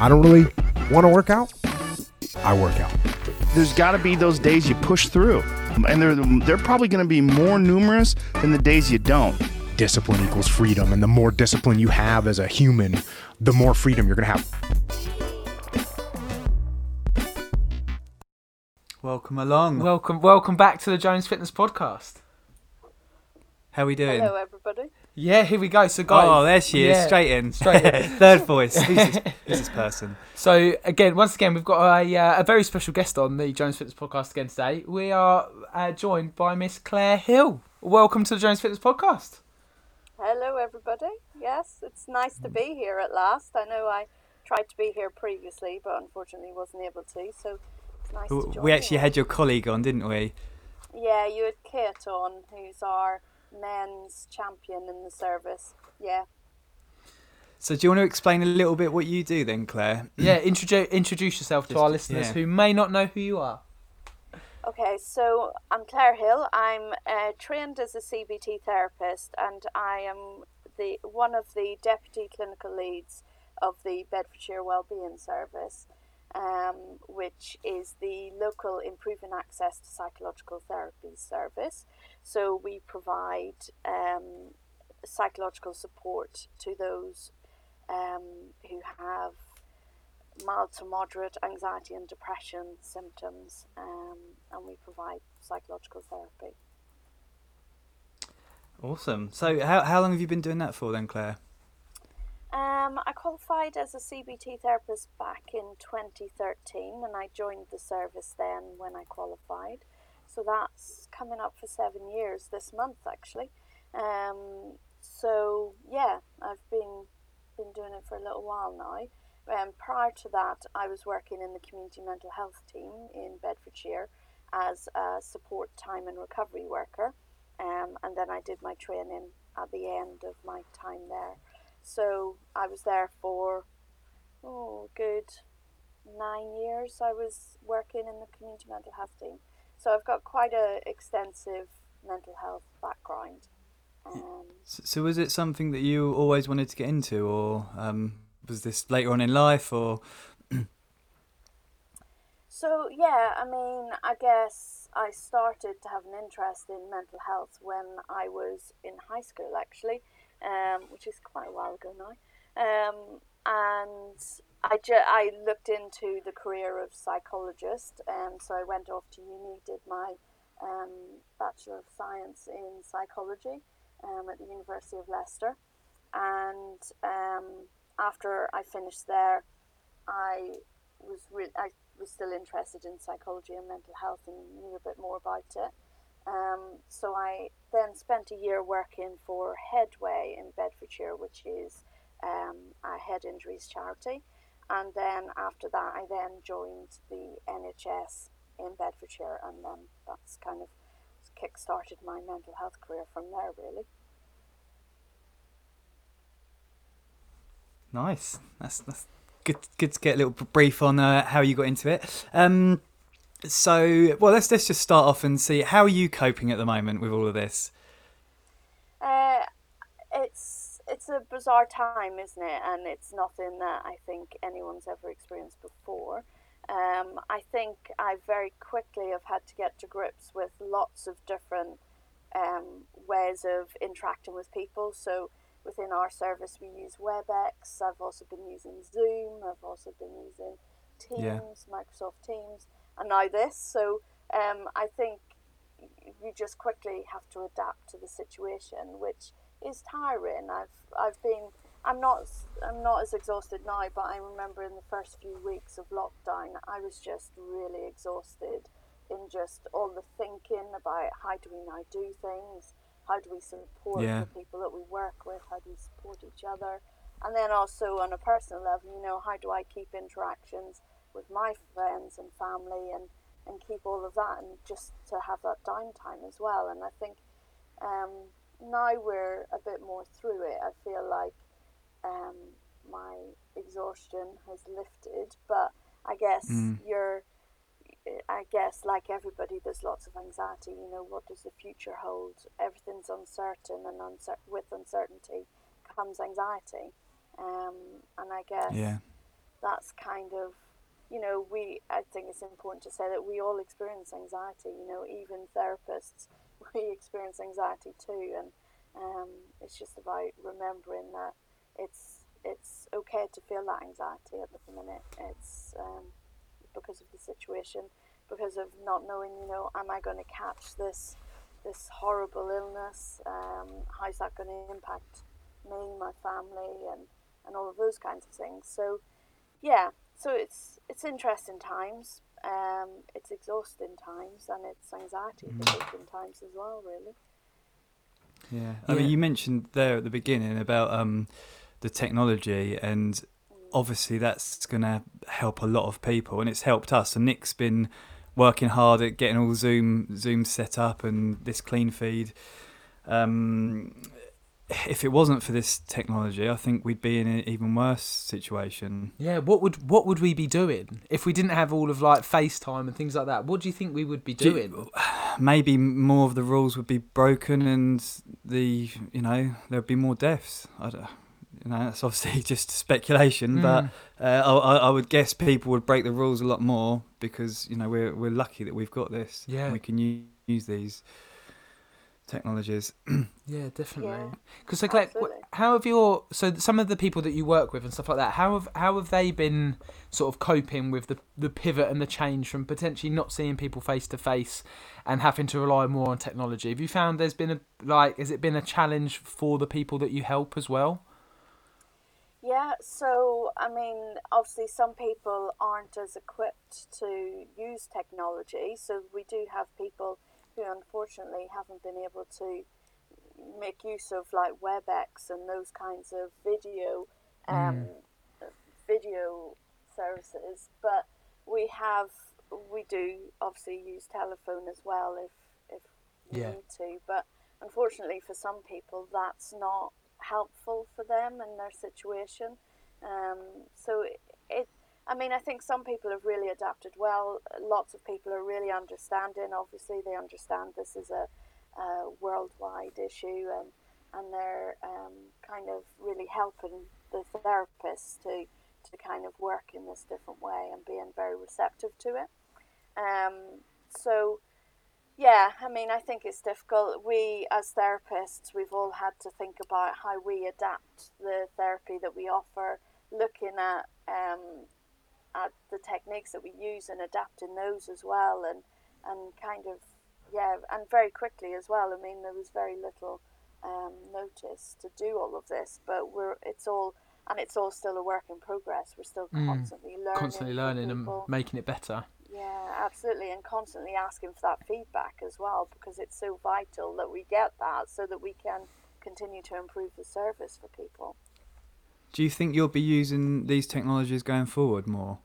I don't really want to work out, I work out. There's got to be those days you push through, and they're they're probably going to be more numerous than the days you don't. Discipline equals freedom, and the more discipline you have as a human, the more freedom you're going to have. Welcome along. Welcome, welcome back to the Jones Fitness Podcast. How we doing? Hello, everybody. Yeah, here we go. So, guys, Oh, there she is, yeah, straight in. straight in. Third voice. Who's this, who's this person? So, again, once again, we've got a, uh, a very special guest on the Jones Fitness Podcast again today. We are uh, joined by Miss Claire Hill. Welcome to the Jones Fitness Podcast. Hello, everybody. Yes, it's nice to be here at last. I know I tried to be here previously, but unfortunately wasn't able to. So it's nice to join We actually you. had your colleague on, didn't we? Yeah, you had Kate on, who's our men's champion in the service. Yeah. So do you want to explain a little bit what you do then, Claire? Yeah, introduce introduce yourself to Just- our listeners yeah. who may not know who you are. Okay, so I'm Claire Hill. I'm uh, trained as a CBT therapist, and I am the one of the deputy clinical leads of the Bedfordshire Wellbeing Service, um, which is the local improving access to psychological therapy service. So we provide um, psychological support to those um, who have mild to moderate anxiety and depression symptoms, um, and we provide psychological therapy. Awesome. So how, how long have you been doing that for then, Claire? Um, I qualified as a CBT therapist back in 2013, and I joined the service then when I qualified. So that's coming up for seven years this month, actually. Um, so yeah, I've been been doing it for a little while now. Um, prior to that, I was working in the community mental health team in Bedfordshire as a support time and recovery worker, um, and then I did my training at the end of my time there. So I was there for oh, good nine years. I was working in the community mental health team, so I've got quite a extensive mental health background. Um, So, so was it something that you always wanted to get into, or um, was this later on in life, or So yeah, I mean, I guess I started to have an interest in mental health when I was in high school, actually, um, which is quite a while ago now. Um, and I ju- I looked into the career of psychologist, and so I went off to uni, did my um, bachelor of science in psychology um, at the University of Leicester, and um, after I finished there, I was re- I was still interested in psychology and mental health and knew a bit more about it. Um, so I then spent a year working for Headway in Bedfordshire, which is um, a head injuries charity. And then after that, I then joined the NHS in Bedfordshire, and then that's kind of kick-started my mental health career from there, really. nice? That's that's good. Good to get a little brief on uh, how you got into it. Um, so well, let's let's just start off and see how are you coping at the moment with all of this. Uh, it's a bizarre time, isn't it? And it's nothing that I think anyone's ever experienced before. Um, I think I very quickly have had to get to grips with lots of different um, ways of interacting with people. So within our service, we use WebEx. I've also been using Zoom. I've also been using Teams, Yeah. Microsoft Teams, and now this. So um, I think you just quickly have to adapt to the situation, which is tiring. I've I've been I'm not I'm not as exhausted now, but I remember in the first few weeks of lockdown, I was just really exhausted in just all the thinking about how do we now do things, how do we support Yeah. the people that we work with, how do we support each other, and then also on a personal level, you know, how do I keep interactions with my friends and family and and keep all of that and just to have that downtime as well. And I think um, now we're a bit more through it. I feel like um, my exhaustion has lifted, but I guess Mm. you're. I guess, like everybody, there's lots of anxiety. You know, what does the future hold? Everything's uncertain, and uncer- with uncertainty comes anxiety. Um, and I guess Yeah. that's kind of you know we I think it's important to say that we all experience anxiety. You know, even therapists we experience anxiety too, and um, it's just about remembering that it's it's okay to feel that anxiety at the minute. It's um, because of the situation, because of not knowing, you know, am I going to catch this this horrible illness? Um, how's that going to impact me, my family, and and all of those kinds of things. So, yeah, so it's it's interesting times. Um, it's exhausting times, and it's anxiety provoking times as well. Really. Yeah. I mean, you mentioned there at the beginning about um, the technology, and obviously that's going to help a lot of people, and it's helped us. And Nick's been working hard at getting all Zoom Zoom set up and this clean feed. Um, if it wasn't for this technology, I think we'd be in an even worse situation. Yeah, what would what would we be doing if we didn't have all of like FaceTime and things like that? What do you think we would be Do- doing? Maybe more of the rules would be broken, and the you know there'd be more deaths. I don't, you know, that's obviously just speculation, but Mm. uh, I, I I would guess people would break the rules a lot more because you know we're we're lucky that we've got this. Yeah. we can use, use these technologies. Yeah, definitely. Yeah, Because like, like, absolutely. how have your so some of the people that you work with and stuff like that? How have how have they been sort of coping with the the pivot and the change from potentially not seeing people face to face and having to rely more on technology? Have you found there's been a like has it been a challenge for the people that you help as well? Yeah, so I mean, obviously, some people aren't as equipped to use technology. So we do have people who unfortunately haven't been able to make use of like WebEx and those kinds of video um, video services. But we have we do obviously use telephone as well if if we Yeah. need to. But unfortunately, for some people, that's not helpful for them and their situation. Um, so it, it, I mean, I think some people have really adapted well. Lots of people are really understanding. Obviously, they understand this is a, a worldwide issue, and and they're um, kind of really helping the therapists to to kind of work in this different way and being very receptive to it. Um, so yeah, I mean, I think it's difficult. We, as therapists, we've all had to think about how we adapt the therapy that we offer, looking at um, at the techniques that we use and adapting those as well, and and kind of yeah, and very quickly as well. I mean, there was very little um, notice to do all of this, but we're it's all and it's all still a work in progress. We're still Mm. constantly learning, Constantly learning and making it better. Yeah, absolutely, and constantly asking for that feedback as well because it's so vital that we get that so that we can continue to improve the service for people. Do you think you'll be using these technologies going forward more?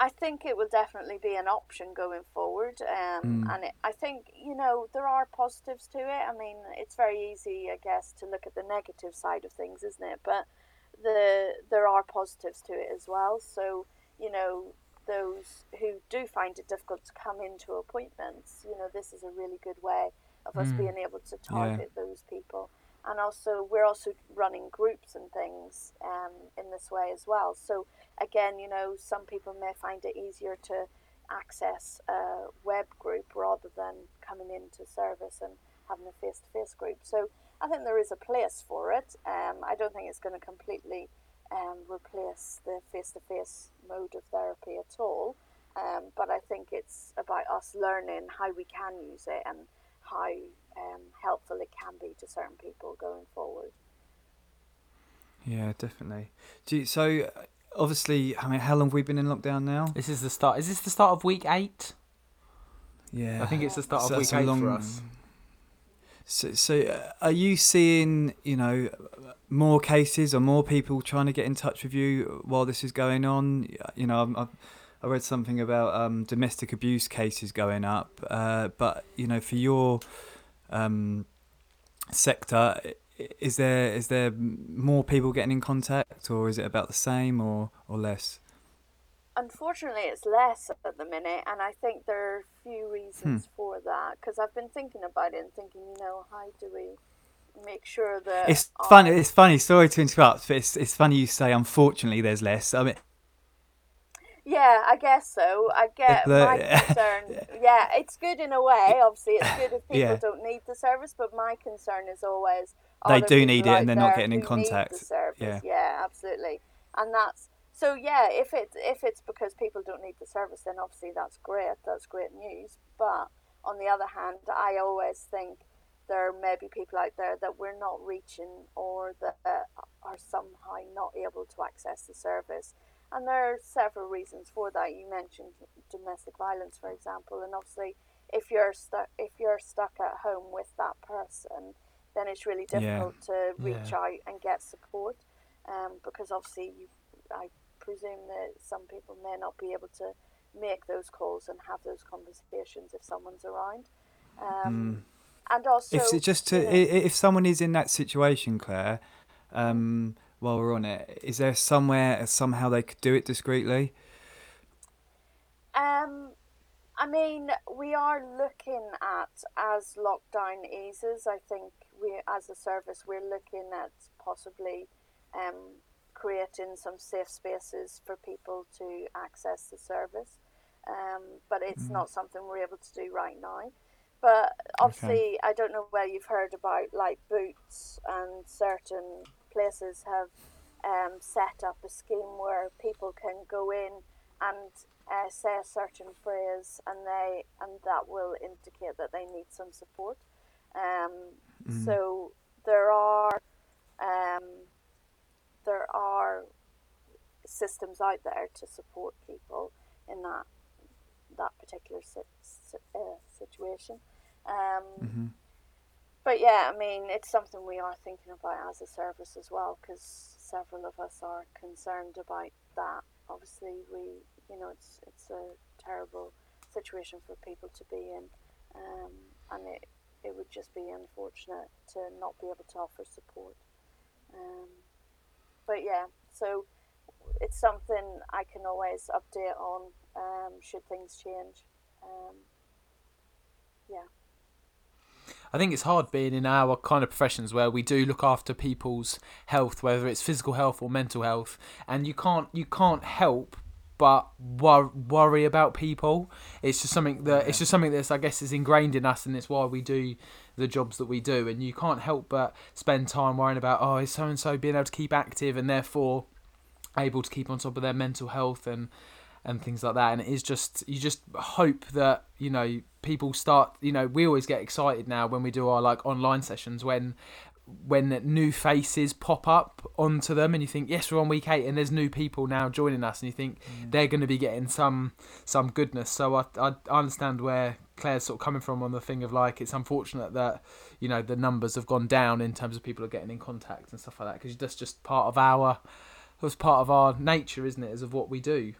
I think it will definitely be an option going forward, um, Mm. and it, I think you know there are positives to it. I mean, it's very easy, I guess, to look at the negative side of things, isn't it? But the there are positives to it as well. So you know, those who do find it difficult to come into appointments, you know, this is a really good way of us Mm. being able to target those people. And also, we're also running groups and things um, in this way as well. So again, you know, some people may find it easier to access a web group rather than coming into service and having a face to face group. So I think there is a place for it. Um, I don't think it's going to completely um, replace the face to face mode of therapy at all. Um, but I think it's about us learning how we can use it and how um, helpful it can be to certain people going forward. Yeah, definitely. Do you, so obviously, I mean, how long have we been in lockdown now? This is the start. Is this the start of week eight? Yeah, I think it's the start So of week eight long- for us. So, so uh, are you seeing, you know, more cases or more people trying to get in touch with you while this is going on? You know, I'm- I've, I read something about um, domestic abuse cases going up, uh, but you know, for your um, sector, is there is there more people getting in contact, or is it about the same, or or less? Unfortunately, it's less at the minute, and I think there are a few reasons for that. Because I've been thinking about it and thinking, you know, how do we make sure that It's funny. It's funny. Sorry to interrupt, but it's it's funny you say. Unfortunately, there's less. I mean, Yeah, I guess so. I get The- my concern. Yeah, it's good in a way. Obviously, it's good if people Yeah. don't need the service. But my concern is always They do need it and they're not getting in contact. service? Yeah. absolutely. And that's so. Yeah, if it's if it's because people don't need the service, then obviously that's great. That's great news. But on the other hand, I always think there may be people out there that we're not reaching or that are somehow not able to access the service. And there are several reasons for that. You mentioned domestic violence, for example, and obviously, if you're stuck if you're stuck at home with that person, then it's really Yeah. difficult to reach Yeah. out and get support, um, because obviously, you, I presume that some people may not be able to make those calls and have those conversations if someone's around. Um, And also, if it's just to you know- if someone is in that situation, Claire, um, while we're on it, is there somewhere somehow they could do it discreetly? Um, I mean, we are looking at as lockdown eases. I think we, as a service, we're looking at possibly um, creating some safe spaces for people to access the service. Um, but it's not something we're able to do right now. But obviously, I don't know where you've heard about like Boots and certain places have um, set up a scheme where people can go in and uh, say a certain phrase, and they and that will indicate that they need some support. Um, So there are um, there are systems out there to support people in that that particular si- si- uh, situation. Um, But yeah, I mean, it's something we are thinking about as a service as well, because several of us are concerned about that. Obviously, we, you know, it's it's a terrible situation for people to be in, um, and it it would just be unfortunate to not be able to offer support. Um, but yeah, so it's something I can always update on um, should things change. Um, yeah. I think it's hard being in our kind of professions where we do look after people's health, whether it's physical health or mental health, and you can't you can't help but wor- worry about people. It's just something that it's just something that's I guess is ingrained in us, and it's why we do the jobs that we do. And you can't help but spend time worrying about oh, is so and so being able to keep active, and therefore able to keep on top of their mental health and and things like that. And it is just you just hope that you know people start you know we always get excited now when we do our like online sessions when when new faces pop up onto them and you think yes we're on week 8 and there's new people now joining us and you think mm. they're going to be getting some some goodness. So I, I I understand where Claire's sort of coming from on the thing of like it's unfortunate that you know the numbers have gone down in terms of people are getting in contact and stuff like that because that's just part of our that's part of our nature isn't it as of what we do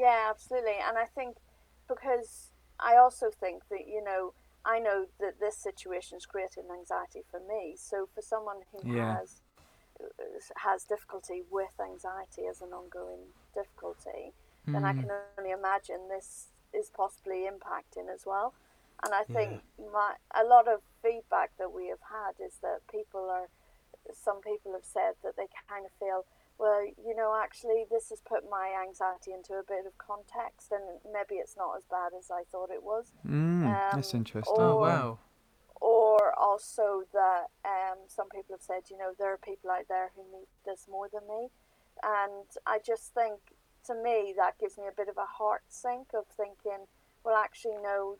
Yeah, absolutely. And I think because I also think that, you know, I know that this situation is creating anxiety for me. So for someone who Yeah. has has difficulty with anxiety as an ongoing difficulty, then I hmm. can only imagine this is possibly impacting as well. And I think my a lot of feedback that we have had is that people are some people have said that they kind of feel well, you know, actually, this has put my anxiety into a bit of context, and maybe it's not as bad as I thought it was. Mm, that's Um, interesting. or- oh wow Or also that um, some people have said, you know, there are people out there who need this more than me. And I just think, to me, that gives me a bit of a heart sink of thinking, well, actually, no,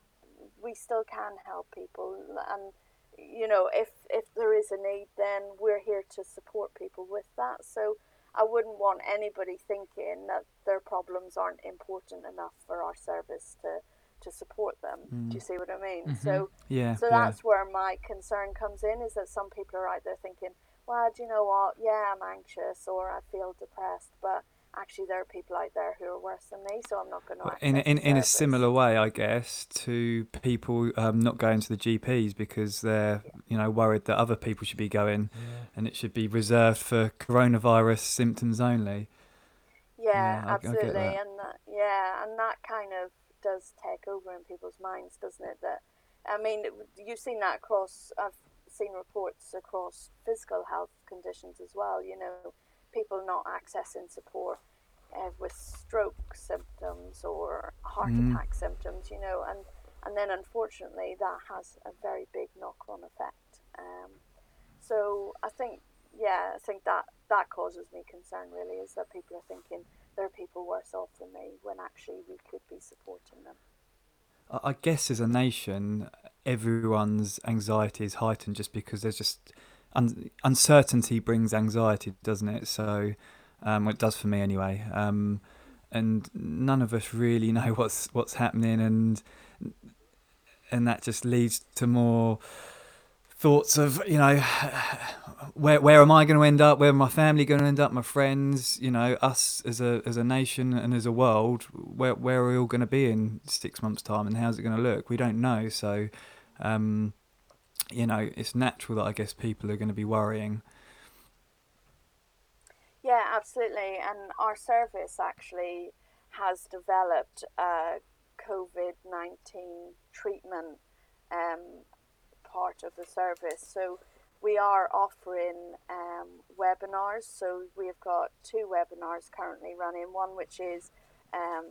we still can help people. And, you know, if, if there is a need, then we're here to support people with that. So I wouldn't want anybody thinking that their problems aren't important enough for our service to, to support them. Do mm. you see what I mean? Mm-hmm. So Yeah, so yeah. that's where my concern comes in is that some people are out there thinking, well, do you know what? Yeah, I'm anxious or I feel depressed, but actually there are people out there who are worse than me, so I'm not going to. Well, in in in a similar way, I guess, to people um, not going to the GPs because they're you know worried that other people should be going, and it should be reserved for coronavirus symptoms only. Yeah, Yeah, I- I absolutely, that. and that, yeah, and that kind of does take over in people's minds, doesn't it? That I mean, you've seen that across. I've seen reports across physical health conditions as well. You know, people not accessing support uh, with stroke symptoms or heart Mm. attack symptoms. You know, and and then unfortunately that has a very big knock-on effect. Um, so I think, yeah, I think that that causes me concern. Really, is that people are thinking there are people worse off than me when actually we could be supporting them. I guess as a nation, everyone's anxiety is heightened just because there's just un- uncertainty brings anxiety, doesn't it? So, um, it does for me anyway. Um, and none of us really know what's what's happening, and and that just leads to more thoughts of you know where where am I going to end up? Where my family going to end up? My friends, you know, us as a as a nation and as a world, where where are we all going to be in six months' time, and how's it going to look? We don't know. So, um, you know, it's natural that I guess people are going to be worrying. Yeah, absolutely. And our service actually has developed a COVID 19 treatment um, part of the service. So we are offering um, webinars. So we've got two webinars currently running one which is um,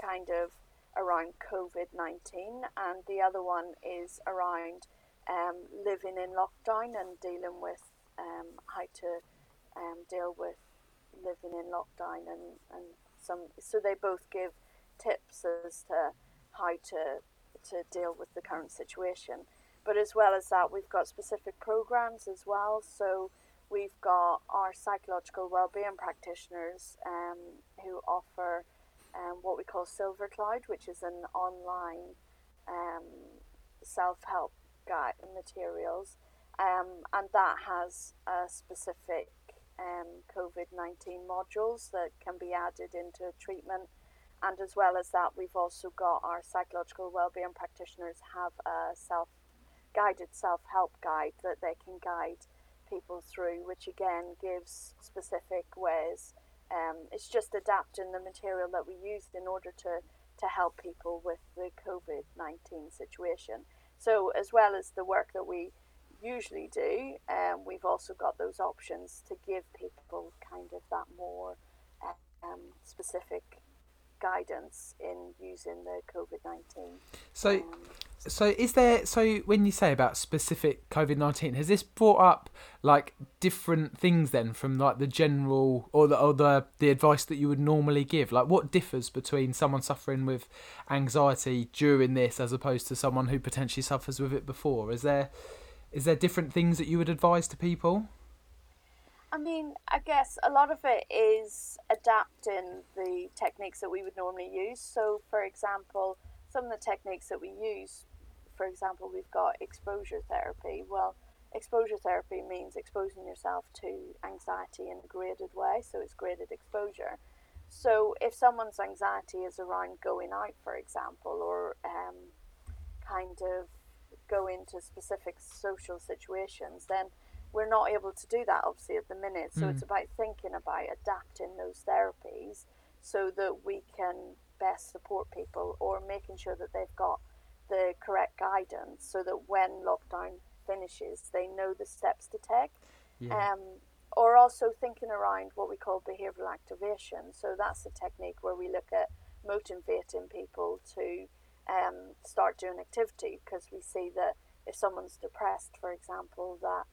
kind of around COVID 19, and the other one is around um, living in lockdown and dealing with um, how to um, deal with living in lockdown and, and some so they both give tips as to how to to deal with the current situation. But as well as that we've got specific programs as well. So we've got our psychological well-being practitioners um, who offer um, what we call SilverCloud which is an online um, self-help guide materials um, and that has a specific um, COVID 19 modules that can be added into treatment. And as well as that, we've also got our psychological wellbeing practitioners have a self guided self help guide that they can guide people through, which again gives specific ways. Um, it's just adapting the material that we used in order to, to help people with the COVID 19 situation. So, as well as the work that we usually do, um, we've also got those options to give people kind of that more um, specific guidance in using the COVID 19. So, Um, so is there? So when you say about specific COVID nineteen, has this brought up like different things then from like the general or the or the the advice that you would normally give? Like what differs between someone suffering with anxiety during this as opposed to someone who potentially suffers with it before? Is there is there different things that you would advise to people? I mean, I guess a lot of it is adapting the techniques that we would normally use. So, for example, some of the techniques that we use, for example, we've got exposure therapy. Well, exposure therapy means exposing yourself to anxiety in a graded way, so it's graded exposure. So, if someone's anxiety is around going out, for example, or um, kind of go into specific social situations, then we're not able to do that obviously at the minute. So it's about thinking about adapting those therapies so that we can best support people or making sure that they've got the correct guidance so that when lockdown finishes, they know the steps to take. Um, or also thinking around what we call behavioral activation. So that's a technique where we look at motivating people to um, start doing activity because we see that if someone's depressed, for example, that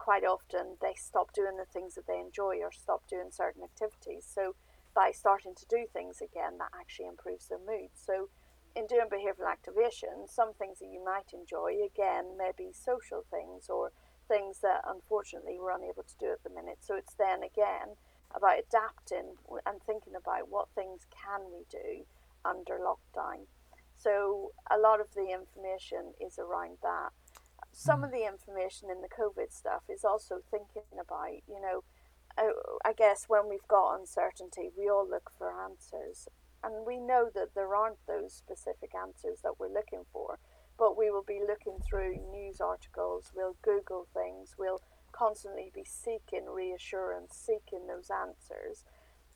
quite often they stop doing the things that they enjoy or stop doing certain activities. So by starting to do things again, that actually improves their mood. So in doing behavioral activation, some things that you might enjoy, again, maybe social things or things that unfortunately we're unable to do at the minute. So it's then again about adapting and thinking about what things can we do under lockdown. So a lot of the information is around that. Some of the information in the COVID stuff is also thinking about, you know, I, I guess when we've got uncertainty, we all look for answers. And we know that there aren't those specific answers that we're looking for, but we will be looking through news articles, we'll Google things, we'll constantly be seeking reassurance, seeking those answers.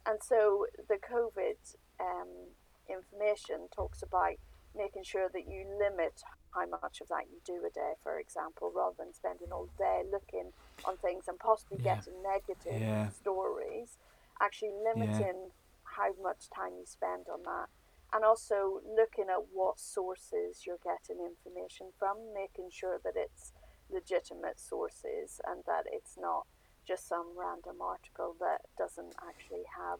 And so the COVID um, information talks about making sure that you limit how much of that you do a day, for example, rather than spending all day looking on things and possibly Yeah. getting negative Yeah. stories. Actually limiting how much time you spend on that. And also looking at what sources you're getting information from, making sure that it's legitimate sources and that it's not just some random article that doesn't actually have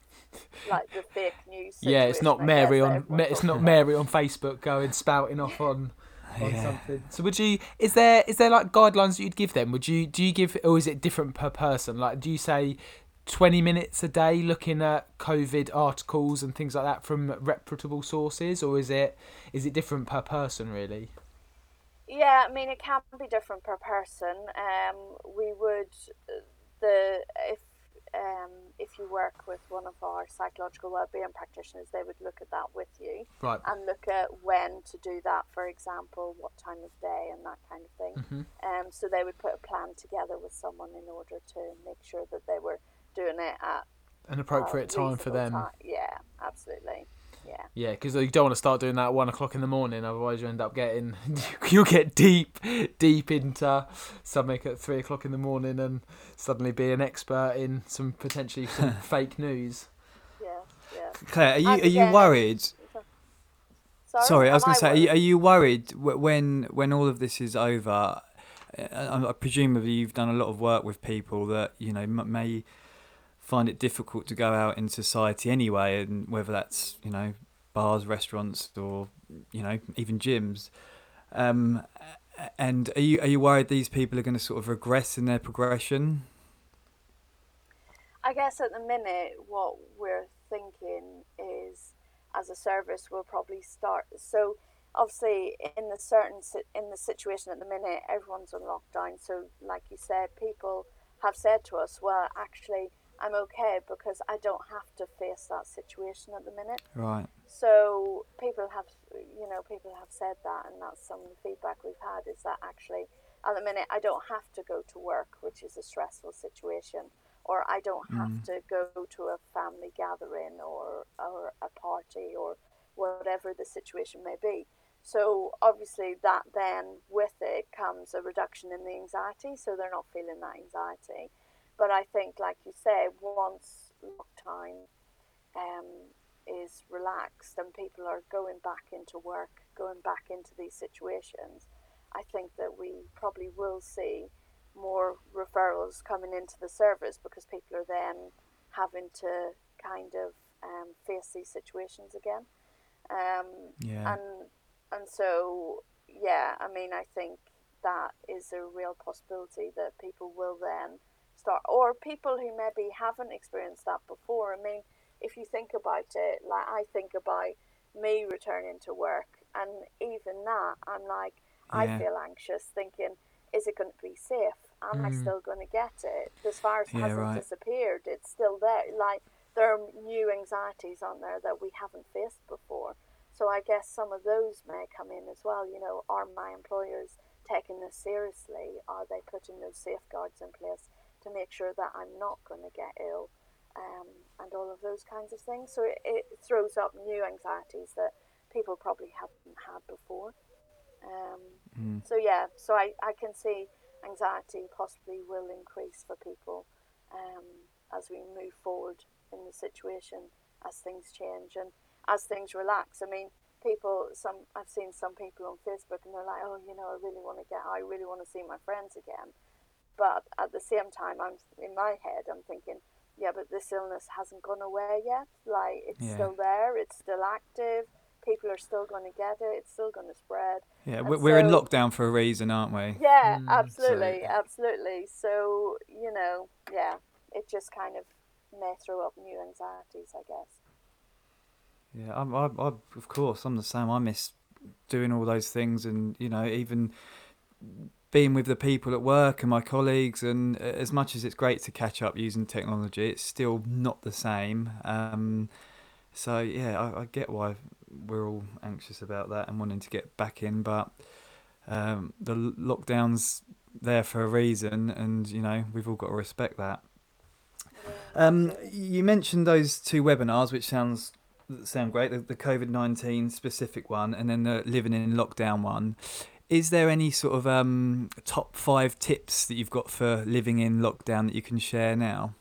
like the fake news. Yeah, it's not situation, I guess, Mary on it's not about. Mary on Facebook going spouting off on on Yeah. something. So would you is there is there like guidelines that you'd give them? Would you do you give or is it different per person? Like do you say 20 minutes a day looking at covid articles and things like that from reputable sources or is it is it different per person really? Yeah, I mean it can be different per person. Um, we would the if um, if you work with one of our psychological wellbeing practitioners, they would look at that with you Right. and look at when to do that. For example, what time of day and that kind of thing. Mhm. Um, so they would put a plan together with someone in order to make sure that they were doing it at An appropriate time for them. ti- Yeah, absolutely. Yeah. Yeah, because you don't want to start doing that at one o'clock in the morning. Otherwise, you end up getting you'll get deep, deep into something at three o'clock in the morning, and suddenly be an expert in some potentially some fake news. Yeah. Yeah. Claire, are you And are you again, worried? Sorry, Sorry, I was going to say, are you, worried? are you worried when when all of this is over? uh, I, I presumably you've done a lot of work with people that you know may find it difficult to go out in society anyway, and whether that's you know bars, restaurants, or you know even gyms. Um, and are you are you worried these people are going to sort of regress in their progression? I guess at the minute, what we're thinking is, as a service, we'll probably start. So, obviously, in the certain in the situation at the minute, everyone's on lockdown. So, like you said, people have said to us, "Well, actually, I'm okay because I don't have to face that situation at the minute." Right. So people have, you know, people have said that, and that's some of the feedback we've had is that actually, at the minute, I don't have to go to work, which is a stressful situation, or I don't have mm. to go to a family gathering or or a party or whatever the situation may be. So obviously, that then with it comes a reduction in the anxiety, so they're not feeling that anxiety. But I think, like you say, once lockdown um, is relaxed and people are going back into work, going back into these situations, I think that we probably will see more referrals coming into the service because people are then having to kind of um, face these situations again. Um, Yeah. and and so yeah, I mean, I think that is a real possibility that people will then start, or people who maybe haven't experienced that before. I mean, if you think about it, like I think about me returning to work, and even that, I'm like, I feel anxious, thinking, is it going to be safe? Am I Mm. still going to get it? This virus Yeah, hasn't right. disappeared; it's still there. Like there are new anxieties on there that we haven't faced before. So I guess some of those may come in as well. You know, are my employers taking this seriously? Are they putting those safeguards in place to make sure that I'm not going to get ill? Um, and all of those kinds of things. So it, it throws up new anxieties that people probably haven't had before. Um, Mm. So yeah, so I, I can see anxiety possibly will increase for people um, as we move forward in the situation as things change and as things relax. I mean, people, some I've seen some people on Facebook and they're like, oh, you know, I really want to get, I really want to see my friends again. But at the same time, I'm in my head, I'm thinking, yeah, but this illness hasn't gone away yet. Like it's Yeah. still there, it's still active. People are still going to get it. It's still going to spread. Yeah, And we're, we're in lockdown for a reason, aren't we? Yeah, Mm, absolutely, so- absolutely. So you know, yeah, it just kind of may throw up new anxieties, I guess. Yeah, I'm, I, I, of course, I'm the same. I miss doing all those things, and you know, even being with the people at work and my colleagues. And uh, as much as it's great to catch up using technology, it's still not the same. Um, so yeah, I, I get why we're all anxious about that and wanting to get back in, but um, the lockdown's there for a reason, and you know, we've all got to respect that. Um, you mentioned those two webinars, which sounds sound great. The, the COVID nineteen specific one, and then the living in lockdown one. Is there any sort of um, top five tips that you've got for living in lockdown that you can share now?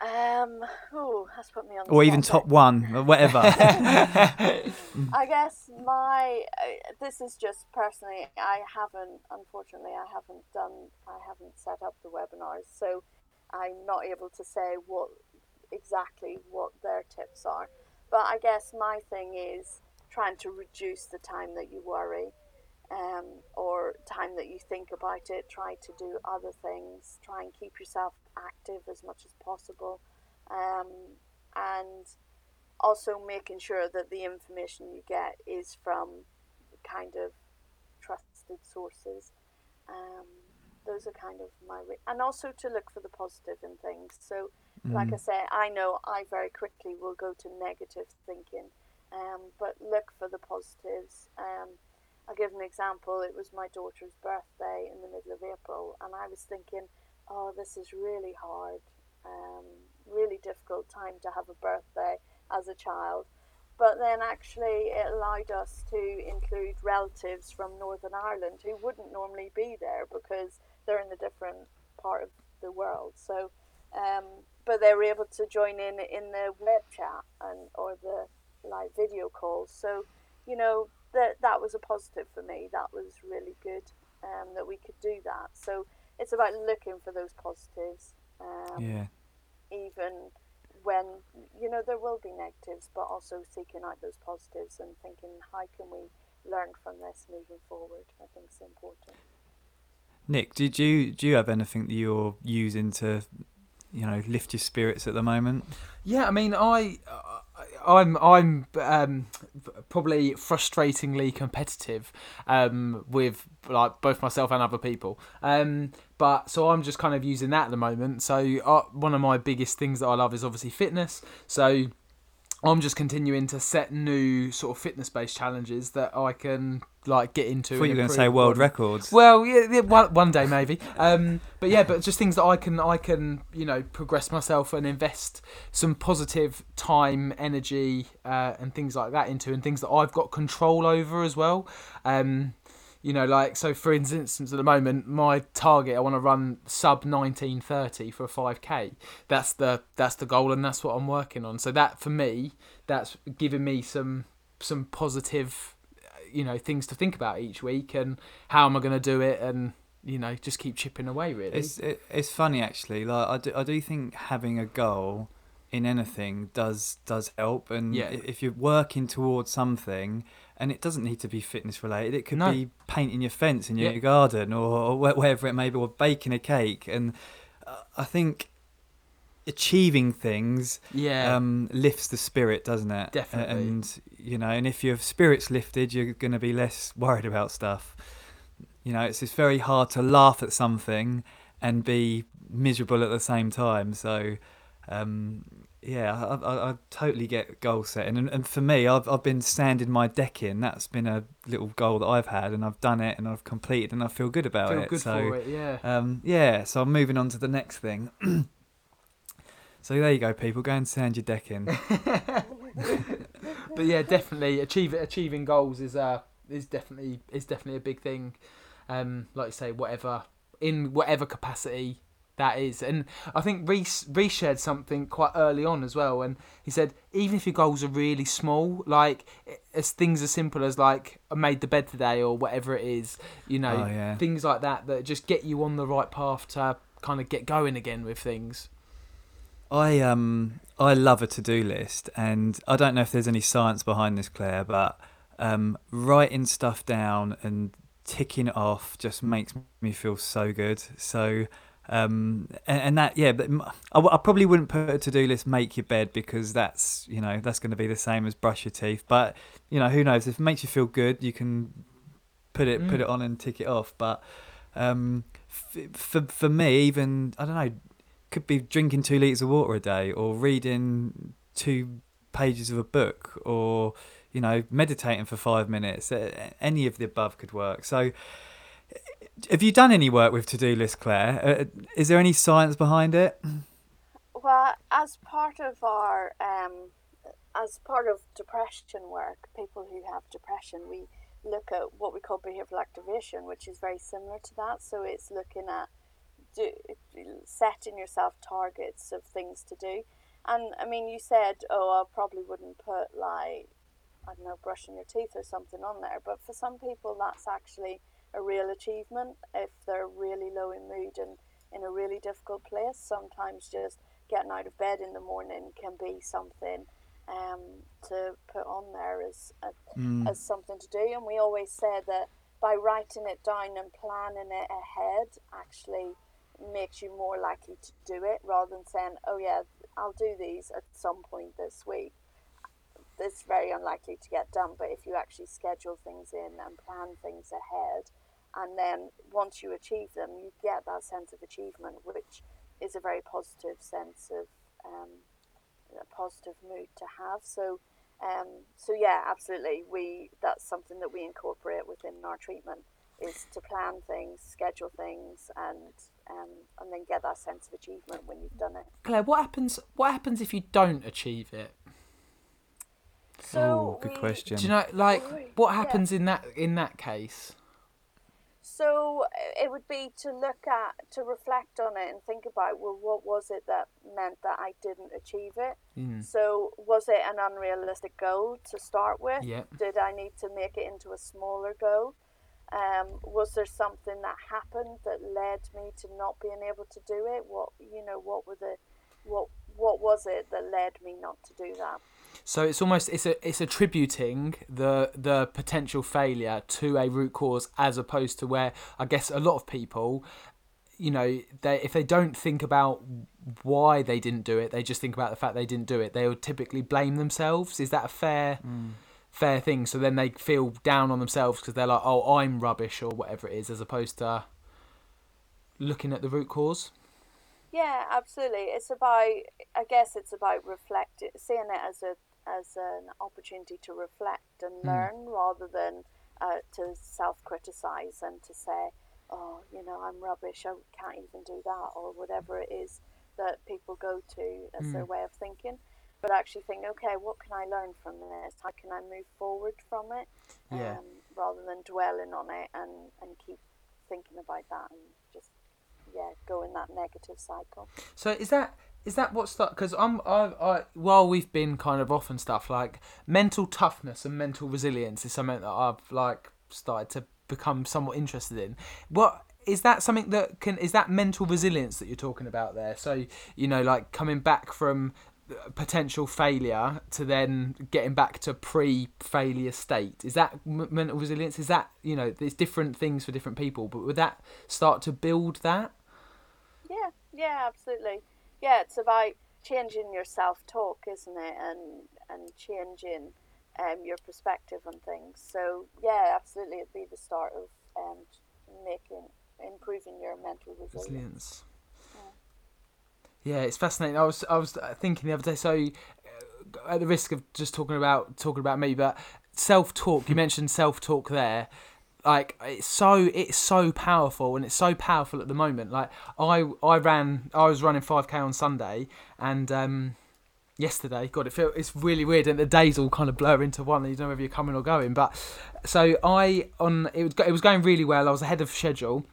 Um, oh, that's put me on. The Or even top one, or whatever. I guess my uh, this is just personally. I haven't, unfortunately, I haven't done. I haven't set up the webinars, so I'm not able to say what exactly what their tips are. But I guess my thing is trying to reduce the time that you worry um, or time that you think about it. Try to do other things. Try and keep yourself active as much as possible. Um, and also making sure that the information you get is from kind of trusted sources. Um, those are kind of my re- and also to look for the positive in things. So, like I say, I know I very quickly will go to negative thinking, um, but look for the positives. Um, I'll give an example. It was my daughter's birthday in the middle of April, and I was thinking, oh, this is really hard, um, really difficult time to have a birthday as a child. But then actually, it allowed us to include relatives from Northern Ireland who wouldn't normally be there because they're in a different part of the world. So, um, but they were able to join in in the web chat and or the live video calls. So, you know, that that was a positive for me. That was really good um, that we could do that. So it's about looking for those positives. Um, yeah. even when you know there will be negatives, but also seeking out those positives and thinking how can we learn from this moving forward. I think is important. Nick, did you do you have anything that you're using to, you know, lift your spirits at the moment? Yeah, I mean, I, I'm, I'm um, probably frustratingly competitive um, with like both myself and other people. Um, but so I'm just kind of using that at the moment. So uh, one of my biggest things that I love is obviously fitness. So I'm just continuing to set new sort of fitness based challenges that I can like get into. I thought you were going to say world records. Well, yeah, yeah one, one day maybe. Um, but yeah, but just things that I can, I can, you know, progress myself and invest some positive time, energy, uh, and things like that into, and things that I've got control over as well. Um, you know, like so. For instance, at the moment, my target I want to run sub nineteen thirty for a five k. That's the that's the goal, and that's what I'm working on. So that for me, that's giving me some some positive you know things to think about each week and how am I going to do it and you know just keep chipping away really. It's it, it's funny actually. Like I do, I do think having a goal in anything does does help. And Yeah. if you're working towards something, and it doesn't need to be fitness related, it could No. be painting your fence in your garden or, or wherever it may be, or baking a cake. And uh, I think achieving things yeah, um, lifts the spirit, doesn't it? Definitely. And you know, and if your spirit's lifted, you're going to be less worried about stuff. You know, it's it's very hard to laugh at something and be miserable at the same time. So, um, yeah, I, I, I totally get goal setting, and, and for me, I've I've been sanding my deck in. That's been a little goal that I've had, and I've done it, and I've completed, and I feel good about feel it. good so, for it. Yeah. um, yeah, so I'm moving on to the next thing. so there you go, people. Go and sand your deck in. but yeah, definitely achieve achieving goals is uh is definitely is definitely a big thing. Um, like you say, whatever in whatever capacity that is, and I think Reese Reese shared something quite early on as well, and he said even if your goals are really small, like as things as simple as like I made the bed today or whatever it is, you know, Oh, yeah. things like that that just get you on the right path to kind of get going again with things. I um I love a to do list, and I don't know if there's any science behind this, Claire, but um, writing stuff down and ticking it off just makes me feel so good. So. Um, and, and that, yeah, but I, w- I probably wouldn't put a to-do list make your bed because that's, you know, that's going to be the same as brush your teeth. But you know, who knows? If it makes you feel good, you can put it put Mm. it on and tick it off. But um, f- for for me, even I don't know, could be drinking two liters of water a day, or reading two pages of a book, or you know, meditating for five minutes. Any of the above could work. So, have you done any work with to do list, Claire? Uh, is there any science behind it? Well, as part of our um, as part of depression work, people who have depression, we look at what we call behavioral activation, which is very similar to that. So it's looking at do, setting yourself targets of things to do. And I mean, you said, oh, I probably wouldn't put like, I don't know, brushing your teeth or something on there. But for some people, that's actually a real achievement if they're really low in mood and in a really difficult place. Sometimes just getting out of bed in the morning can be something um, to put on there as a, Mm. as something to do. And we always say that by writing it down and planning it ahead actually makes you more likely to do it rather than saying, "Oh yeah, I'll do these at some point this week." It's very unlikely to get done. But if you actually schedule things in and plan things ahead, and then once you achieve them, you get that sense of achievement, which is a very positive sense of um, a positive mood to have. So, um, so yeah, absolutely. We that's something that we incorporate within our treatment is to plan things, schedule things, and um, and then get that sense of achievement when you've done it. Claire, what happens? What happens if you don't achieve it? So oh, good we- question. Do you know, like, Right, what yeah. happens in that in that case? So uh, it would be to look at, to reflect on it and think about, well, what was it that meant that I didn't achieve it? Mm. So was it an unrealistic goal to start with? Did I need to make it into a smaller goal? Um, was there something that happened that led me to not being able to do it? What you know, what were the, what what was it that led me not to do that? So it's almost it's a it's attributing the the potential failure to a root cause as opposed to where I guess a lot of people, you know, they if they don't think about why they didn't do it, they just think about the fact they didn't do it. They would typically blame themselves. Is that a fair mm. fair thing? So then they feel down on themselves because they're like, oh, I'm rubbish or whatever it is, as opposed to looking at the root cause. Yeah, absolutely. It's about, I guess, it's about reflect, seeing it as a as an opportunity to reflect and learn, rather than uh, to self criticize and to say, oh, you know, I'm rubbish. I can't even do that, or whatever it is that people go to as their way of thinking. But actually think, okay, what can I learn from this? How can I move forward from it? Yeah. Um, rather than dwelling on it and, and keep thinking about that and yeah go in that negative cycle. So is that is that what's that? Because I'm I, I while we've been kind of off and stuff like mental toughness and mental resilience is something that I've like started to become somewhat interested in. What is that something that can is that mental resilience that you're talking about there? So you know like coming back from potential failure to then getting back to pre-failure state is that m- mental resilience is that you know there's different things for different people but would that start to build that Yeah, yeah, absolutely. Yeah, it's about changing your self talk, isn't it? And and changing um, your perspective on things. So yeah, absolutely, it'd be the start of um, making improving your mental resilience. resilience. Yeah, it's fascinating. I was I was thinking the other day. So, uh, at the risk of just talking about talking about me, but self talk. You mentioned self talk there. Like it's so it's so powerful and it's so powerful at the moment. Like I I ran I was running five k on Sunday and um yesterday. God, it feel it's really weird, and the days all kind of blur into one. And you don't know whether you're coming or going. But so I on it was it was going really well. I was ahead of schedule,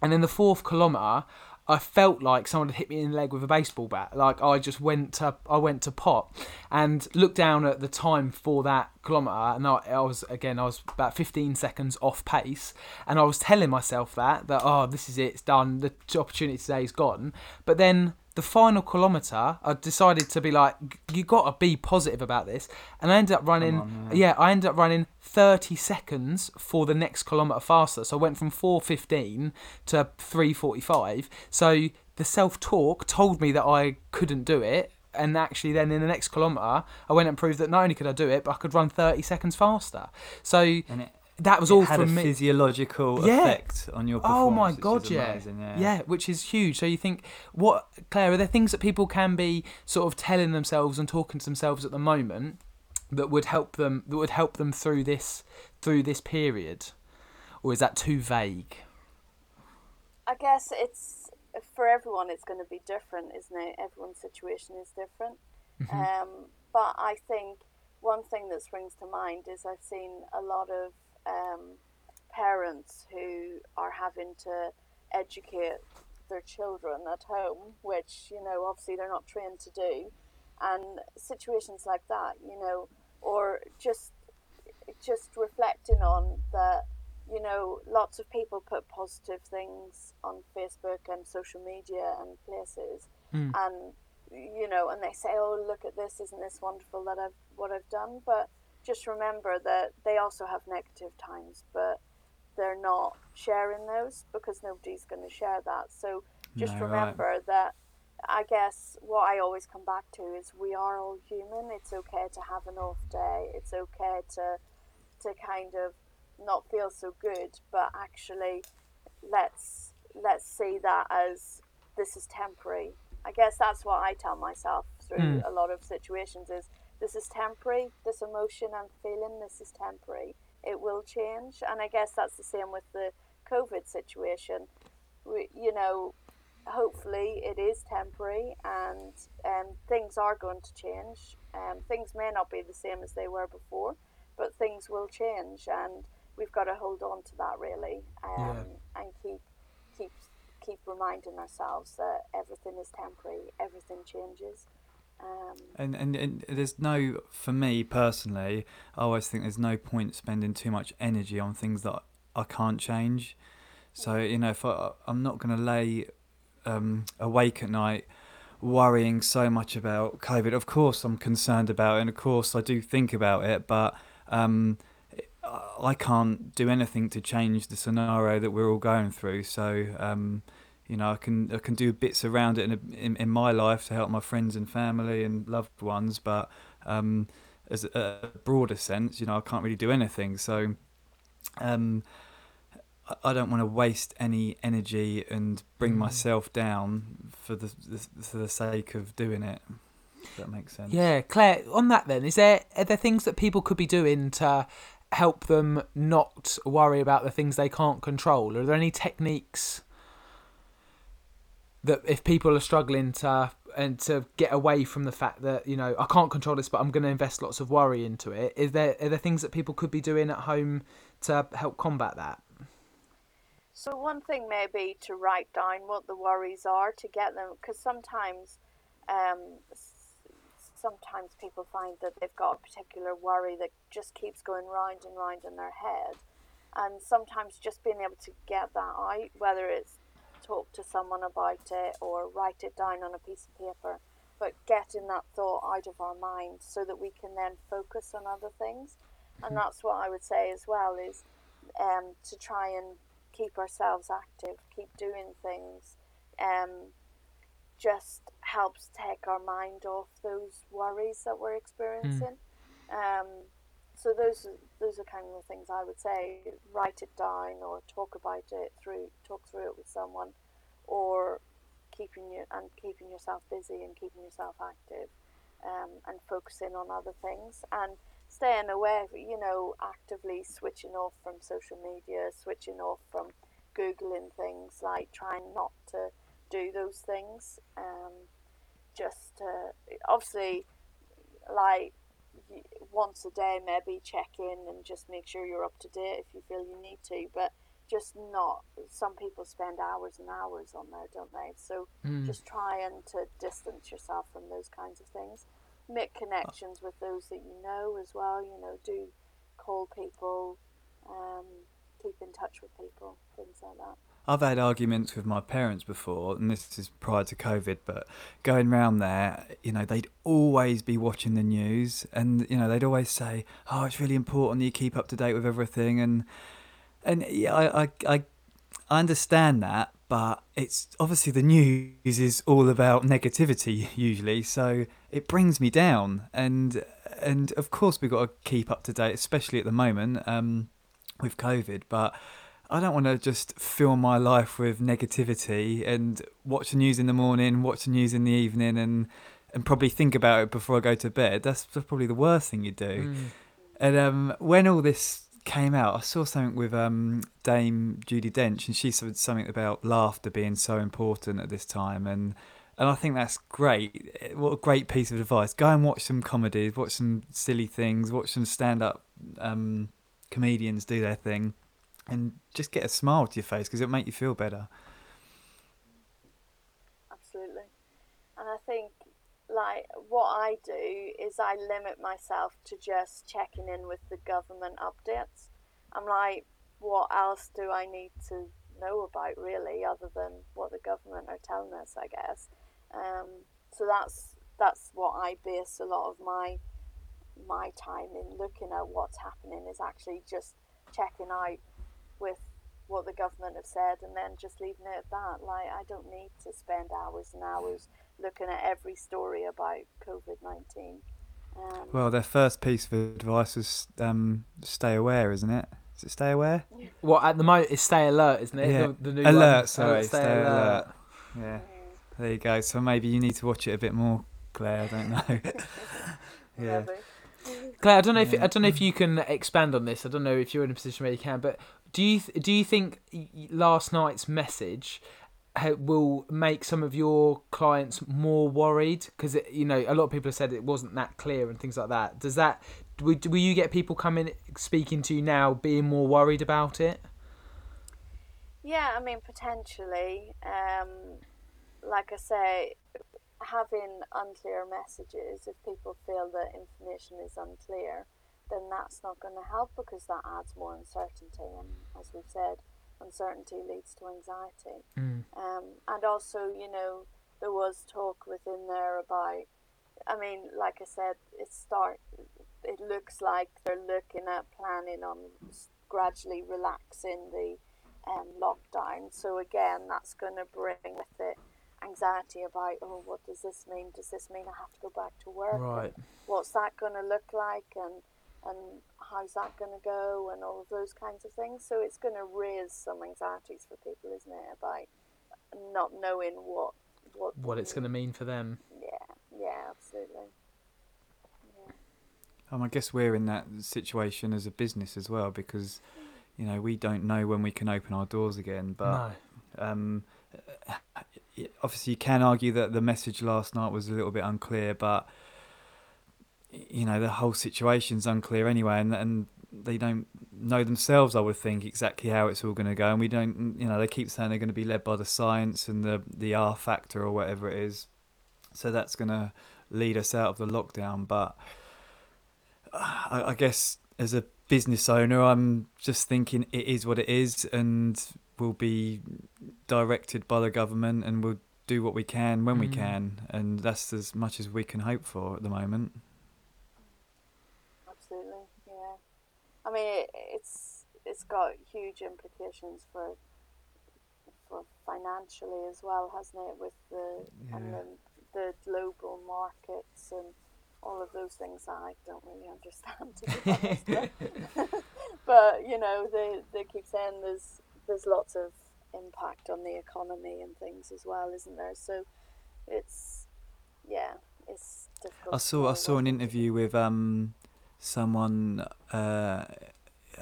and in the fourth kilometre, I felt like someone had hit me in the leg with a baseball bat. Like I just went to I went to pot, and looked down at the time for that kilometre, and I, I was again I was about 15 seconds off pace, and I was telling myself that that oh this is it, it's done, the opportunity today is gone. But then the final kilometre, I decided to be like, you got to be positive about this, and I ended up running. yeah, I ended up running 30 seconds for the next kilometre faster. So I went from 4:15 to 3:45. So the self-talk told me that I couldn't do it. And actually, then in the next kilometre, I went and proved that not only could I do it, but I could run 30 seconds faster. So And it, that was it all had from a me. physiological Yeah. effect on your performance. Oh my which god, is yeah. amazing, yeah. yeah, which is huge. So you think, what, Claire? Are there things that people can be sort of telling themselves and talking to themselves at the moment that would help them that would help them through this through this period, or is that too vague? I guess it's for everyone. It's going to be different, isn't it? Everyone's situation is different. Um, but I think one thing that springs to mind is I've seen a lot of um, parents who are having to educate their children at home, which you know obviously they're not trained to do, and situations like that, you know, or just just reflecting on that you know, lots of people put positive things on Facebook and social media and places, Mm. and you know, and they say, "Oh, look at this! Isn't this wonderful that I've what I've done?" But just remember that they also have negative times, but they're not sharing those because nobody's going to share that. So just No, right. remember that. I guess what I always come back to is we are all human. It's okay to have an off day. It's okay to to kind of not feel so good, but actually let's let's see that as this is temporary. I guess that's what I tell myself through Mm. a lot of situations is this is temporary, this emotion I'm feeling, this is temporary. It will change. And I guess that's the same with the COVID situation. We, you know, hopefully it is temporary and um, things are going to change. Um, things may not be the same as they were before, but things will change and we've got to hold on to that really um, and keep keep keep reminding ourselves that everything is temporary, everything changes. Um, And, and and there's no for me personally i always think there's no point spending too much energy on things that i can't change. So you know if I, i'm not going to lay um, awake at night worrying so much about covid. Of course i'm concerned about it and of course i do think about it but um, I can't do anything to change the scenario that we're all going through. So, um, you know, I can I can do bits around it in, in in my life to help my friends and family and loved ones, but um, as a, a broader sense, you know, I can't really do anything. So, um, I- I don't want to waste any energy and bring Mm. myself down for the, the for the sake of doing it. If that makes sense. Yeah, Claire. On that, then, is there are there things that people could be doing to help them not worry about the things they can't control? Are there any techniques that if people are struggling to and to get away from the fact that you know I can't control this, but I'm going to invest lots of worry into it? Is there are there things that people could be doing at home to help combat that? So one thing may be to write down what the worries are to get them, because sometimes, um, sometimes people find that they've got a particular worry that just keeps going round and round in their head, and sometimes just being able to get that out, whether it's talk to someone about it or write it down on a piece of paper, but getting that thought out of our mind so that we can then focus on other things, and that's what I would say as well is um, to try and keep ourselves active, keep doing things, um, just helps take our mind off those worries that we're experiencing. Um, so those those are kind of the things I would say. Write it down or talk about it through talk through it with someone, or keeping you and keeping yourself busy and keeping yourself active, um, and focusing on other things and staying away. You know, actively switching off from social media, switching off from googling things, like trying not to do those things. Um, just obviously, like once a day, maybe check in and just make sure you're up to date if you feel you need to, but just not. Some people spend hours and hours on there, don't they? So just trying to distance yourself from those kinds of things. Make connections with those that you know as well. You know, do call people, um, keep in touch with people, things like that. I've had arguments with my parents before, and this is prior to COVID, but going round there, you know, they'd always be watching the news, and you know, they'd always say, "Oh, it's really important that you keep up to date with everything," and and yeah, I I I, understand that, but it's obviously the news is all about negativity usually, so it brings me down, and and of course we've got to keep up to date, especially at the moment um, with COVID, but. I don't want to just fill my life with negativity and watch the news in the morning, watch the news in the evening, and and probably think about it before I go to bed. That's probably the worst thing you do. And um, when all this came out, I saw something with um, Dame Judi Dench, and she said something about laughter being so important at this time, and and I think that's great. What a great piece of advice! Go and watch some comedies, watch some silly things, watch some stand-up um, comedians do their thing, and just get a smile to your face because it'll make you feel better. absolutely. And I think, like, what I do is I limit myself to just checking in with the government updates. I'm like, what else do I need to know about, really, other than what the government are telling us, I guess. Um, so that's that's what I base a lot of my my time in looking at what's happening is actually just checking out with what the government have said and then just leaving it at that. Like I don't need to spend hours and hours looking at every story about COVID nineteen. Um, Well, their first piece of advice was um, stay aware, isn't it? Is it stay aware? Well, at the moment it's stay alert, isn't it? Yeah. The, the new Alert, one. sorry, Oh, stay alert. Yeah. There you go. So maybe you need to watch it a bit more, Claire. I don't know. yeah. Claire, I don't know if Yeah. I don't know if you can expand on this. I don't know if you're in a position where you can, but do you th- do you think last night's message will make some of your clients more worried? Because you know a lot of people have said it wasn't that clear and things like that. Does that will, will you get people coming speaking to you now being more worried about it? Yeah, I mean potentially. Um, like I say, having unclear messages, if people feel that information is unclear, then that's not going to help because that adds more uncertainty. And as we've said, uncertainty leads to anxiety. Mm. Um, and also, you know, there was talk within there about. I mean, like I said, it start. It looks like they're looking at planning on gradually relaxing the um, lockdown. So again, that's going to bring with it anxiety about oh, what does this mean? Does this mean I have to go back to work? And Right. What's that going to look like? And and how's that going to go? And all of those kinds of things. So it's going to raise some anxieties for people, isn't it? About not knowing what what What it's going to mean for them. Yeah, yeah, absolutely. Yeah. Um, I guess we're in that situation as a business as well because, you know, we don't know when we can open our doors again. But no. um, obviously, you can argue that the message last night was a little bit unclear, but you know, the whole situation's unclear anyway, and and they don't know themselves. I would think exactly how it's all going to go, and we don't. You know, they keep saying they're going to be led by the science and the the R factor or whatever it is. So that's going to lead us out of the lockdown, but. I, I guess as a business owner, I'm just thinking it is what it is, and we'll be directed by the government, and we'll do what we can when we Mm. can, and that's as much as we can hope for at the moment. Absolutely, yeah. I mean, it, it's it's got huge implications for for financially as well, hasn't it? With the and the, the global markets and all of those things that I don't really understand. To be honest, but, but you know, they they keep saying there's there's lots of impact on the economy and things as well, isn't there? So it's yeah, it's difficult. I saw I saw an interview with um someone uh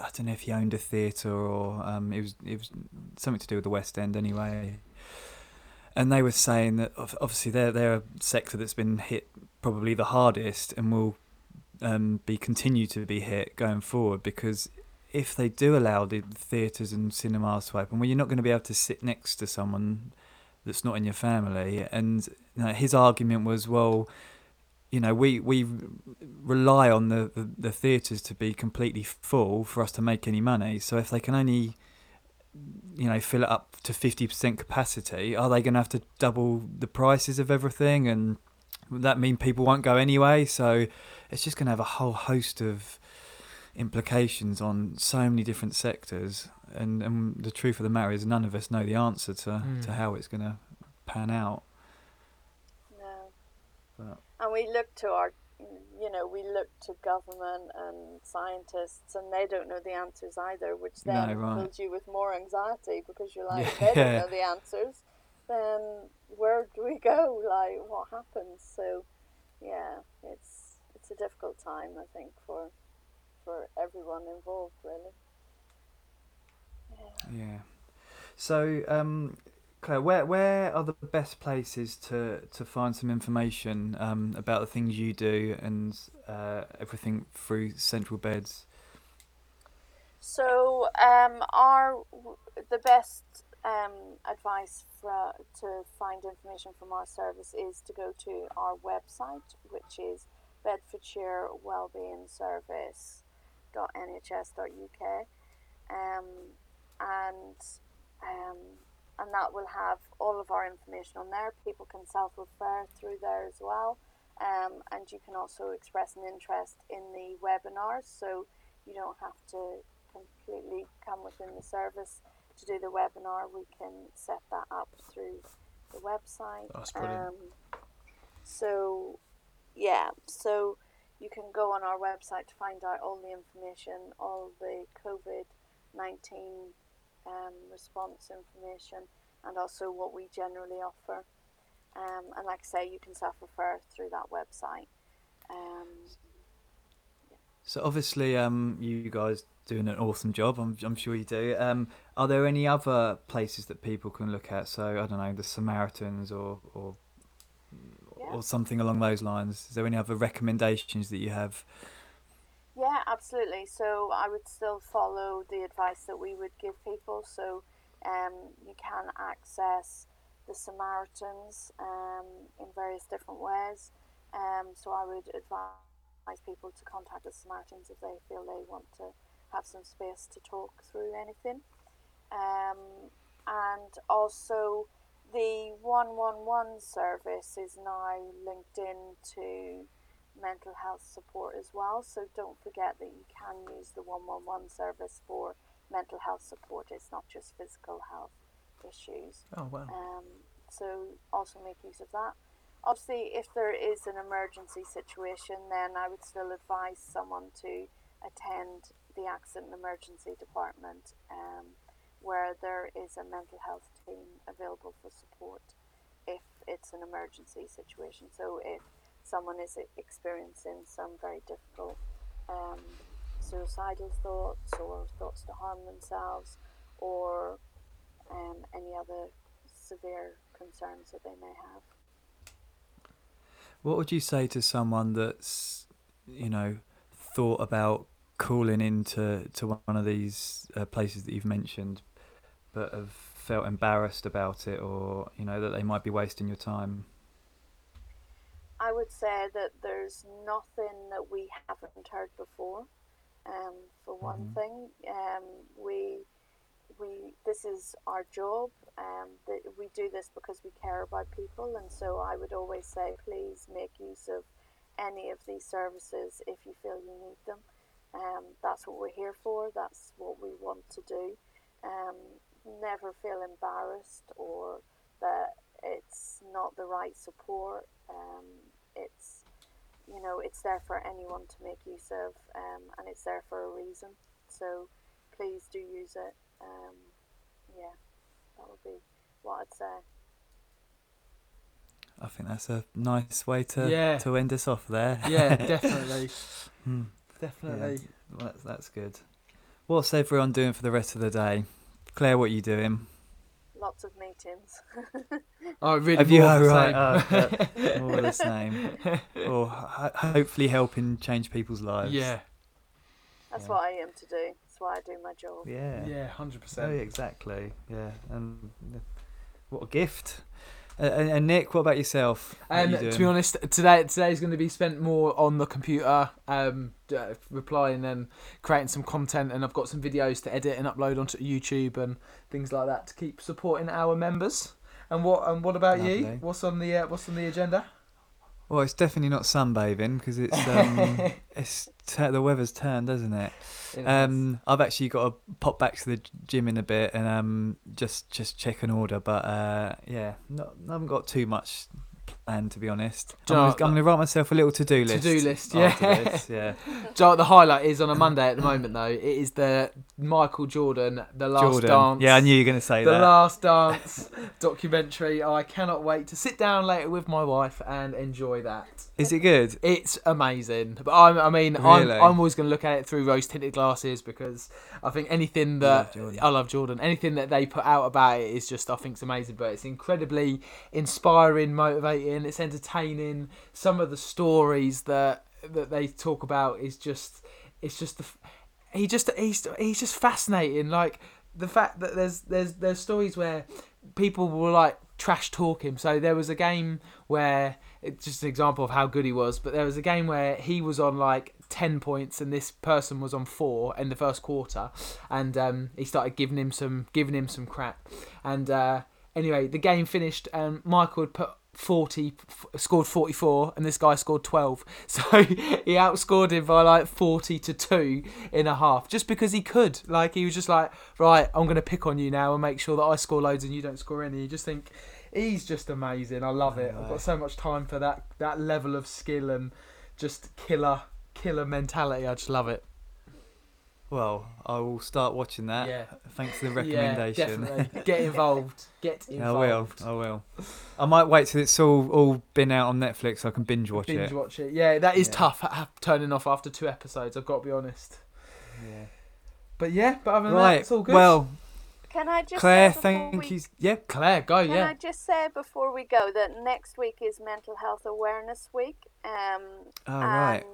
I don't know if he owned a theatre or um it was it was something to do with the West End anyway. And they were saying that obviously they're they're a sector that's been hit probably the hardest and will um be continue to be hit going forward because if they do allow the theatres and cinemas to open, well, you're not going to be able to sit next to someone that's not in your family. And you know, his argument was, well, you know, we we rely on the, the, the theatres to be completely full for us to make any money. So if they can only, you know, fill it up to fifty percent capacity, are they going to have to double the prices of everything? And would that mean people won't go anyway? So it's just going to have a whole host of implications on so many different sectors. And and the truth of the matter is, none of us know the answer to Mm. to how it's going to pan out. No. But- And we look to our, you know, we look to government and scientists, and they don't know the answers either, which No, then right. fills you with more anxiety because you're like, Yeah. they don't know the answers, then where do we go? Like, what happens? So, yeah, it's it's a difficult time, I think, for for everyone involved, really. Yeah. Yeah. So, um, Claire, where where are the best places to, to find some information um, about the things you do and uh, everything through Central Beds? So, um, our the best um, advice for to find information from our service is to go to our website, which is Bedfordshire Wellbeing Service.nhs.uk, um, and um, and that will have all of our information on there. People can self-refer through there as well, um, and you can also express an interest in the webinars. So you don't have to completely come within the service to do the webinar. We can set that up through the website. That's brilliant. Um, so yeah, so you can go on our website to find out all the information, all the COVID nineteen um, response information, and also what we generally offer. Um, and like I say, you can self-refer through that website. Um, So obviously, um, you guys doing an awesome job. I'm, I'm sure you do. Um, are there any other places that people can look at? So I don't know, the Samaritans or or Yeah. or something along those lines. Is there any other recommendations that you have? Yeah, absolutely. So I would still follow the advice that we would give people. So um, you can access the Samaritans um, in various different ways. Um, so I would advise people to contact the Samaritans if they feel they want to have some space to talk through anything. Um, and also, the 111 service is now linked in to mental health support as well. So don't forget that you can use the 111 service for mental health support. It's not just physical health issues. Oh wow. Um, so also make use of that. Obviously, if there is an emergency situation, then I would still advise someone to attend the accident and emergency department, um, where there is a mental health team available for support if it's an emergency situation. So if someone is experiencing some very difficult um, suicidal thoughts or thoughts to harm themselves or um, any other severe concerns that they may have. What would you say to someone that's, you know, thought about calling into to one of these uh, places that you've mentioned, but have felt embarrassed about it, or you know that they might be wasting your time? I would say that there's nothing that we haven't heard before. Um, for one Mhm. thing, um, we we this is our job. Um, that we do this because we care about people, and so I would always say, please make use of any of these services if you feel you need them. Um, that's what we're here for. That's what we want to do. Um, never feel embarrassed or that it's not the right support. Um, it's you know it's there for anyone to make use of, um, and it's there for a reason. So please do use it. Um, yeah, that would be what I'd say. I think that's a nice way to Yeah. to end us off there. Yeah, definitely, Hmm. definitely. Well, that's, that's good. What's everyone doing for the rest of the day? Claire, what are you doing? Lots of meetings. Oh, really? Have you? more Oh, of the right. same. oh, more of the same. Or oh, ho- hopefully helping change people's lives. yeah, That's Yeah. what I am to do. That's why I do my job. Yeah. yeah, hundred percent. Oh, exactly. Yeah. And what a gift. Uh, and, and Nick, what about yourself? Um, you to be honest, today today's going to be spent more on the computer, um, uh, replying and creating some content, and I've got some videos to edit and upload onto YouTube and things like that to keep supporting our members. And what and what about you? What's on the uh, what's on the agenda? Well, it's definitely not sunbathing because it's um, it's t- the weather's turned, hasn't it? Um, I've actually got to pop back to the gym in a bit and um, just just check an order. But uh, yeah, not, I haven't got too much planned to be honest. Do I'm gonna, I'm gonna write myself a little to-do list. To-do list, after yeah. this, yeah. Do you know what the highlight is on a Monday at the moment though. It is the Michael Jordan, the last Jordan. dance. Yeah, I knew you were gonna say the that. The Last dance documentary. I cannot wait to sit down later with my wife and enjoy that. Is it good? It's amazing, but I'm, I mean, I'm, I'm always going to look at it through rose tinted glasses because I think anything that love I love Jordan, anything that they put out about it is just I think it's amazing. But it's incredibly inspiring, motivating. It's entertaining. Some of the stories that that they talk about is just it's just the. he just he's he's just fascinating. Like the fact that there's there's there's stories where people will like trash talk him. So there was a game where it's just an example of how good he was. But there was a game where he was on like ten points and this person was on four in the first quarter, and um, he started giving him some giving him some crap. And uh, anyway, the game finished and Michael had put 40 f- scored 44 and this guy scored 12 so he outscored him by like 40 to 2 in a half just because he could. Like he was just like right i'm going to pick on you now and make sure that i score loads and you don't score any. You just think he's just amazing. I love it. I've got so much time for that that level of skill and just killer killer mentality. I just love it Well, I will start watching that. Yeah. Thanks for the recommendation. yeah, definitely get involved get involved. I involved will. I will. I might wait till it's all all been out on Netflix so I can binge watch binge it. Binge watch it yeah that is Yeah. tough ha- ha- turning off after two episodes i've got to be honest Yeah. but yeah but other than that it's all good Well, Can I just Claire, say thank we you. Yeah. claire go Can yeah I just say before we go that next week is Mental Health Awareness Week, um, Oh, and right.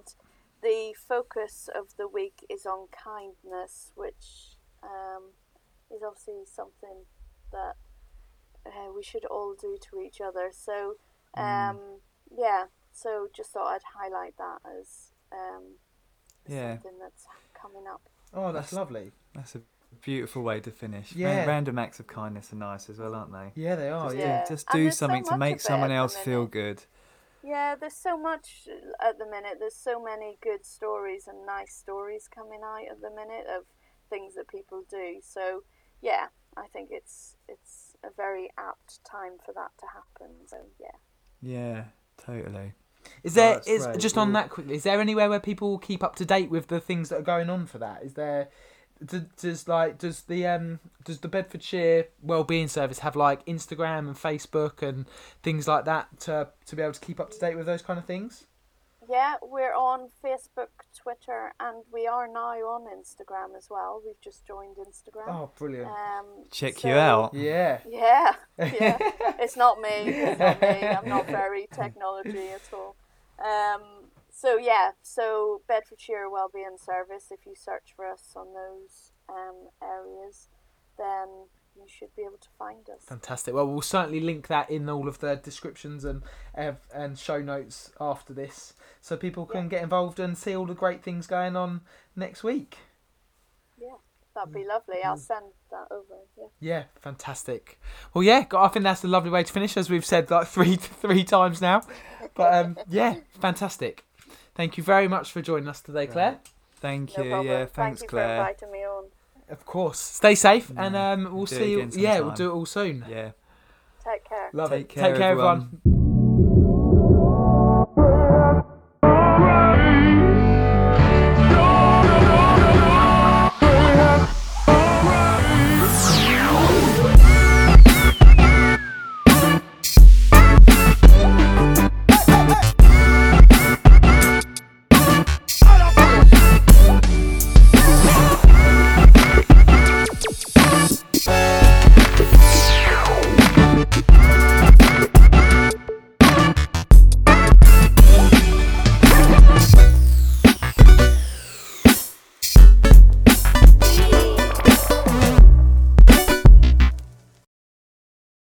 The focus of the week is on kindness, which um, is obviously something that uh, we should all do to each other. So, Mm. um, yeah, so just thought I'd highlight that as um, Yeah. something that's coming up. Oh, that's That's- lovely. That's a beautiful way to finish. Yeah. Random acts of kindness are nice as well, aren't they? Yeah, they are. just, Yeah. Yeah. just do there's so something to make someone else feel minute. good. Yeah, there's so much at the minute. There's so many good stories and nice stories coming out at the minute of things that people do. So yeah, I think it's it's a very apt time for that to happen. So yeah. Yeah, totally. Is Oh, there that's is great. just on that quickly? Is there anywhere where people keep up to date with the things that are going on for that? Is there do- does like does the um does the Bedfordshire Wellbeing Service have like Instagram and Facebook and things like that to to be able to keep up to date with those kind of things? Yeah, we're on Facebook, Twitter, and we are now on Instagram as well. We've just joined Instagram. Oh, brilliant! Um, Check so- you out. Yeah. Yeah, yeah. it's not me. It's not me. I'm not very technology at all. Um, so yeah, so Bedfordshire Wellbeing Service. If you search for us on those um, areas, then you should be able to find us. Fantastic. Well, we'll certainly link that in all of the descriptions and and show notes after this, so people can get involved and see all the great things going on next week. Yeah, that'd be lovely. I'll send that over. Yeah. Yeah, fantastic. Well, yeah, I think that's a lovely way to finish, as we've said like three three times now. But um, yeah, fantastic. Thank you very much for joining us today, Claire. Thank you. problem. Yeah, Thank thanks, you for Claire. inviting me on. Of course. Stay safe, Yeah, and um, we'll do it see you. Yeah, we'll do it all soon. Yeah. Take care. Love Take it. care, Take care, everyone. everyone.